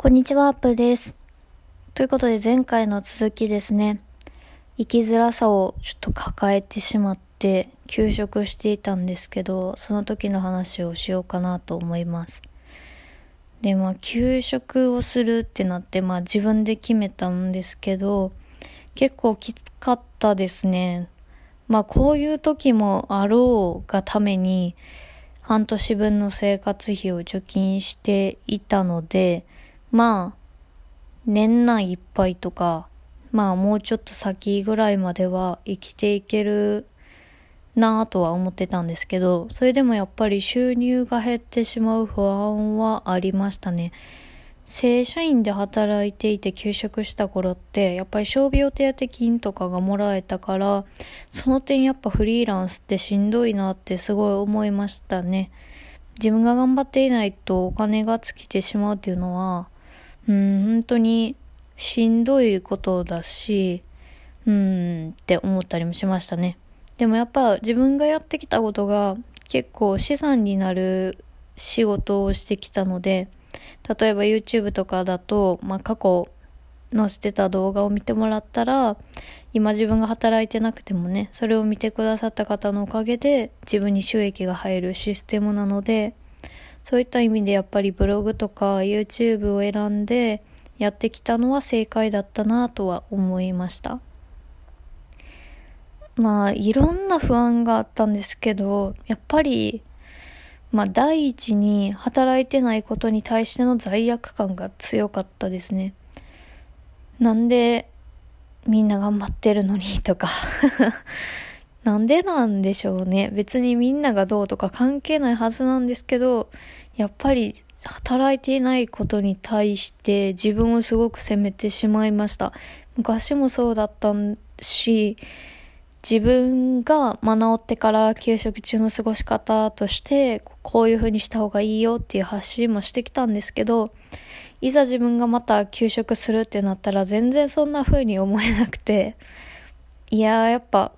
こんにちは、アップです。ということで前回の続きですね。生きづらさをちょっと抱えてしまって休職していたんですけど、その時の話をしようかなと思います。で、まあ休職をするってなって、まあ自分で決めたんですけど、結構きつかったですね。まあこういう時もあろうがために、半年分の生活費を貯金していたので、まあ、年内いっぱいとか、まあもうちょっと先ぐらいまでは生きていけるなぁとは思ってたんですけど、それでもやっぱり収入が減ってしまう不安はありましたね。正社員で働いていて休職した頃って、やっぱり傷病手当金とかがもらえたから、その点やっぱフリーランスってしんどいなってすごい思いましたね。自分が頑張っていないとお金が尽きてしまうっていうのは、うん、本当にしんどいことだし、うん、って思ったりもしましたね。でもやっぱ自分がやってきたことが結構資産になる仕事をしてきたので、例えば YouTube とかだと、まあ、過去載せてた動画を見てもらったら、今自分が働いてなくてもね、それを見てくださった方のおかげで自分に収益が入るシステムなので、そういった意味でやっぱりブログとか YouTube を選んでやってきたのは正解だったなとは思いました。まあいろんな不安があったんですけど、やっぱりまあ第一に働いてないことに対しての罪悪感が強かったですね。なんでみんな頑張ってるのにとかなんでなんでしょうね。別にみんながどうとか関係ないはずなんですけど、やっぱり働いていないことに対して自分をすごく責めてしまいました。昔もそうだったし、自分が学ってから給食中の過ごし方としてこういう風にした方がいいよっていう発信もしてきたんですけどいざ自分がまた給食するってなったら全然そんな風に思えなくていややっぱ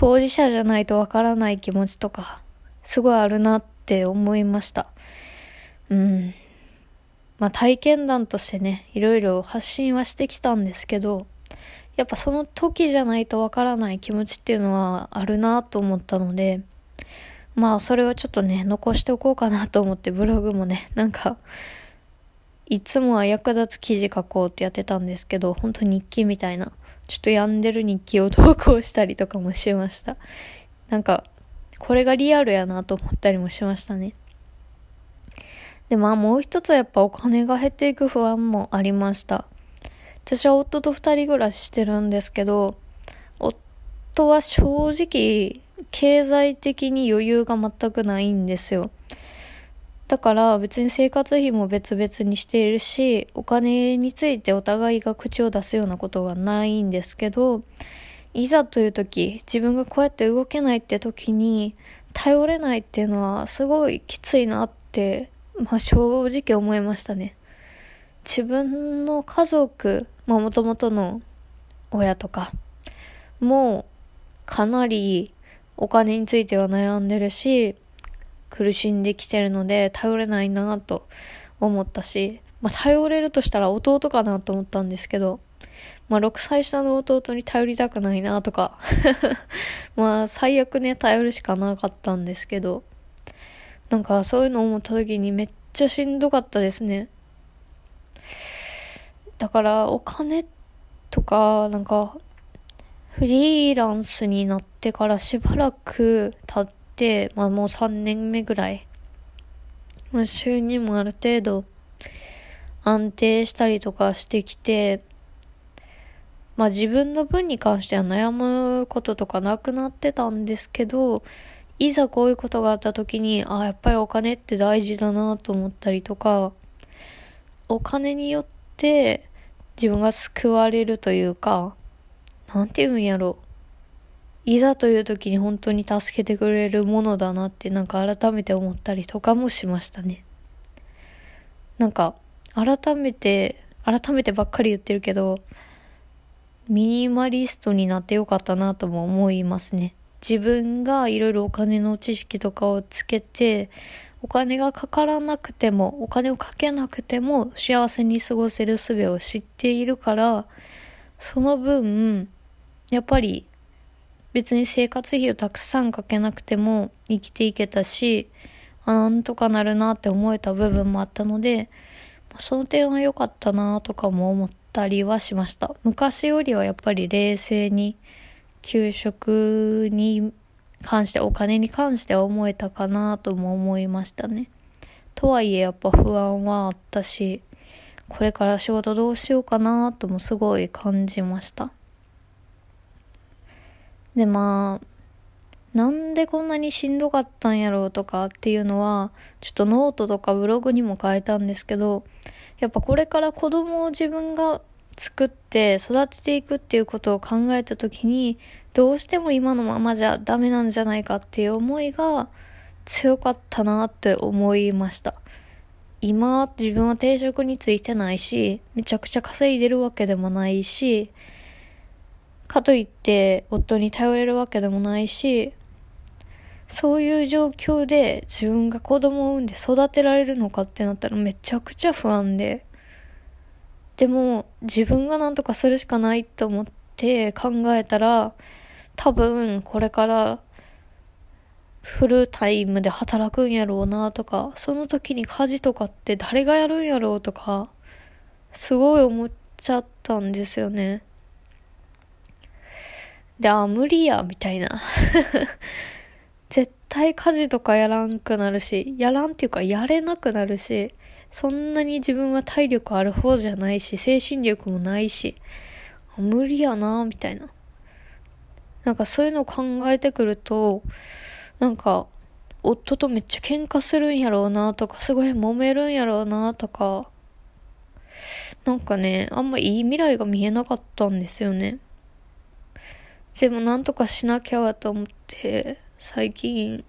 当事者じゃないとわからない気持ちとか、すごいあるなって思いました。うん。まあ体験談としてね、いろいろ発信はしてきたんですけど、やっぱその時じゃないとわからない気持ちっていうのはあるなと思ったので、まあそれはちょっとね、残しておこうかなと思ってブログもね、なんか、いつもは役立つ記事書こうってやってたんですけど、本当日記みたいなちょっと病んでる日記を投稿したりとかもしました。なんか、これがリアルやなと思ったりもしましたね。で、まあもう一つはやっぱお金が減っていく不安もありました。私は夫と二人暮らししてるんですけど、夫は正直経済的に余裕が全くないんですよ。だから別に生活費も別々にしているし、お金についてお互いが口を出すようなことはないんですけど、いざという時、自分がこうやって動けないって時に、頼れないっていうのはすごいきついなって、まあ正直思いましたね。自分の家族、まあ元々の親とか、もかなりお金については悩んでるし、苦しんできてるので頼れないなと思ったし、まあ、頼れるとしたら弟かなと思ったんですけど、まあ、6歳下の弟に頼りたくないなとか まあ、最悪ね、頼るしかなかったんですけど、なんかそういうのを思った時にめっちゃしんどかったですね。だからお金とか、なんか、フリーランスになってからしばらく経って、まあもう3年目ぐらい、収入もある程度安定したりとかしてきて、まあ自分の分に関しては悩むこととかなくなってたんですけど、いざこういうことがあった時に、ああ、やっぱりお金って大事だなと思ったりとか、お金によって自分が救われるというか、なんて言うんやろ。いざという時に本当に助けてくれるものだなってなんか改めて思ったりとかもしましたね。なんか改めて、改めてばっかり言ってるけど、ミニマリストになってよかったなとも思いますね。自分がいろいろお金の知識とかをつけて、お金がかからなくても、お金をかけなくても幸せに過ごせる術を知っているから、その分、やっぱり別に生活費をたくさんかけなくても生きていけたし、あなんとかなるなって思えた部分もあったので、その点は良かったなとかも思ったりはしました。昔よりはやっぱり冷静に給食に関して、お金に関しては思えたかなとも思いましたね。とはいえやっぱ不安はあったし、これから仕事どうしようかなともすごい感じました。でまあ、なんでこんなにしんどかったんやろうとかっていうのは、ちょっとノートとかブログにも書いたんですけど、やっぱこれから子供を自分が作って育てていくっていうことを考えた時に、どうしても今のままじゃダメなんじゃないかっていう思いが強かったなって思いました。今、自分は定職についてないし、めちゃくちゃ稼いでるわけでもないし、かといって夫に頼れるわけでもないし、そういう状況で自分が子供を産んで育てられるのかってなったらめちゃくちゃ不安で。でも自分が何とかするしかないと思って考えたら多分これからフルタイムで働くんやろうなとか、その時に家事とかって誰がやるんやろうとか、すごい思っちゃったんですよね。で、あ、無理や、みたいな。絶対家事とかやらんくなるし、やらんっていうかやれなくなるし、そんなに自分は体力ある方じゃないし、精神力もないし、無理やな、みたいな。なんかそういうのを考えてくると、なんか、夫とめっちゃ喧嘩するんやろうなとか、すごい揉めるんやろうなとか、なんかね、あんまいい未来が見えなかったんですよね。でもなんとかしなきゃと思って、最近、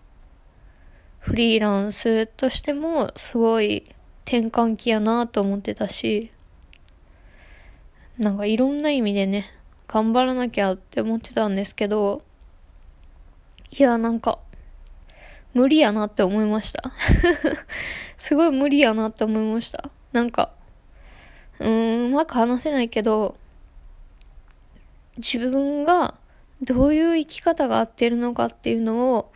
フリーランスとしてもすごい転換期やなと思ってたし、なんかいろんな意味でね、頑張らなきゃって思ってたんですけど、いや、なんか、無理やなって思いました。すごい無理やなって思いました。なんか、うーん、うまく話せないけど、自分がどういう生き方が合ってるのかっていうのを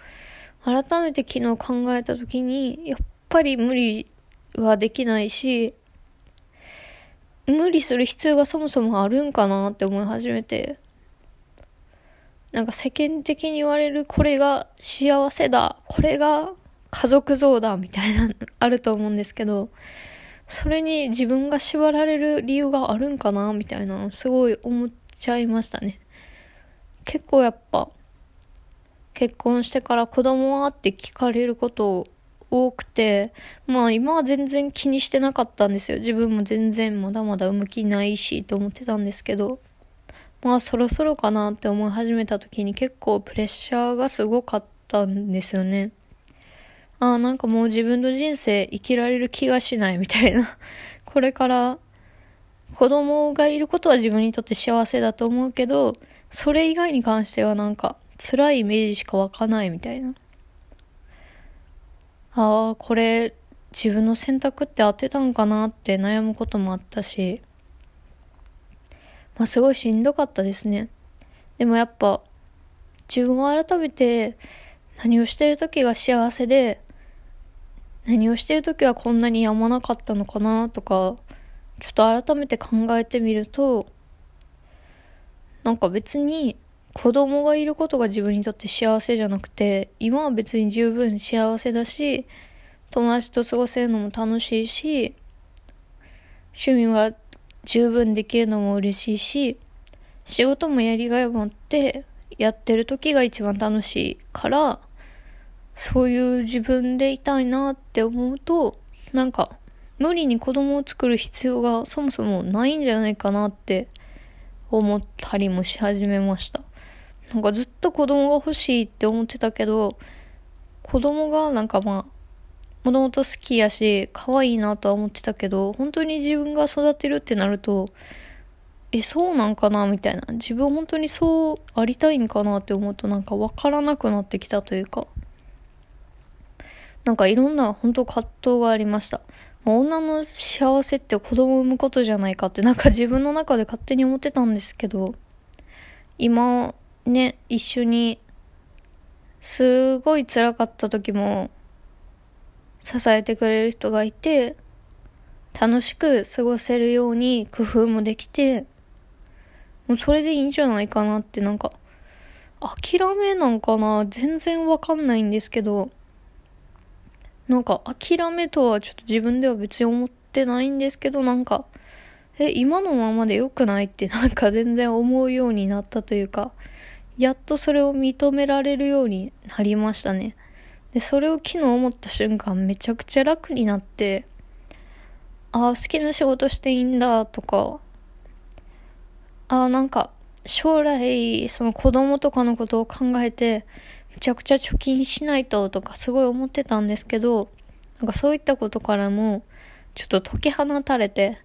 改めて昨日考えた時に、やっぱり無理はできないし、無理する必要がそもそもあるんかなって思い始めて、なんか世間的に言われるこれが幸せだ、これが家族像だみたいな あると思うんですけど、それに自分が縛られる理由があるんかなみたいなすごい思っちゃいましたね。結構やっぱ結婚してから子供はって聞かれること多くて、まあ今は全然気にしてなかったんですよ。自分も全然まだまだ産む気ないしと思ってたんですけど。まあそろそろかなって思い始めた時に結構プレッシャーがすごかったんですよね。ああ、なんかもう自分の人生生きられる気がしないみたいな。これから子供がいることは自分にとって幸せだと思うけど、それ以外に関してはなんか辛いイメージしか湧かないみたいな。ああ、これ自分の選択って合ってたんかなって悩むこともあったし、まあすごいしんどかったですね。でもやっぱ自分を改めて何をしてる時が幸せで何をしてる時はこんなにやまなかったのかなとかちょっと改めて考えてみるとなんか別に子供がいることが自分にとって幸せじゃなくて今は別に十分幸せだし友達と過ごせるのも楽しいし趣味は十分できるのも嬉しいし、仕事もやりがいを持ってやってる時が一番楽しいから、そういう自分でいたいなって思うと、なんか、無理に子供を作る必要がそもそもないんじゃないかなって思ったりもし始めました。なんかずっと子供が欲しいって思ってたけど、子供がなんかまあ、もともと好きやし、可愛いなとは思ってたけど、本当に自分が育てるってなると、え、そうなんかなみたいな。自分本当にそうありたいんかなって思うとなんかわからなくなってきたというか。なんかいろんな本当葛藤がありました。もう女の幸せって子供を産むことじゃないかってなんか自分の中で勝手に思ってたんですけど、今ね、一緒にすごい辛かった時も支えてくれる人がいて、楽しく過ごせるように工夫もできて、もうそれでいいんじゃないかなってなんか、諦めなんかな全然わかんないんですけど、なんか諦めとはちょっと自分では別に思ってないんですけど、なんか、え、今のままで良くないって なんか全然思うようになったというか、やっとそれを認められるようになりましたね。で、それを昨日思った瞬間めちゃくちゃ楽になって、ああ、好きな仕事していいんだとか、ああ、なんか将来その子供とかのことを考えてめちゃくちゃ貯金しないととかすごい思ってたんですけど、なんかそういったことからもちょっと解き放たれて、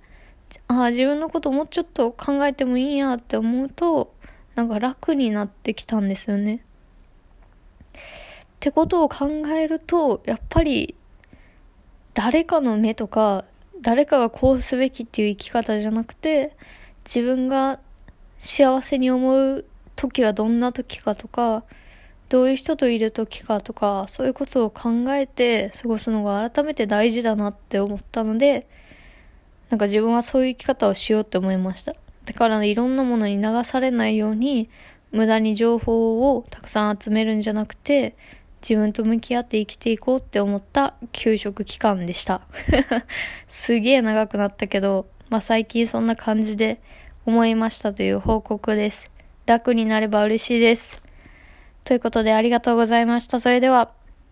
ああ、自分のこともうちょっと考えてもいいやって思うと、なんか楽になってきたんですよね。ってことを考えると、やっぱり誰かの目とか、誰かがこうすべきっていう生き方じゃなくて、自分が幸せに思う時はどんな時かとか、どういう人といる時かとか、そういうことを考えて過ごすのが改めて大事だなって思ったので、なんか自分はそういう生き方をしようって思いました。だからいろんなものに流されないように、無駄に情報をたくさん集めるんじゃなくて、自分と向き合って生きていこうって思った給食期間でした。すげえ長くなったけど、まあ最近そんな感じで思いましたという報告です。楽になれば嬉しいです。ということでありがとうございました。それでは。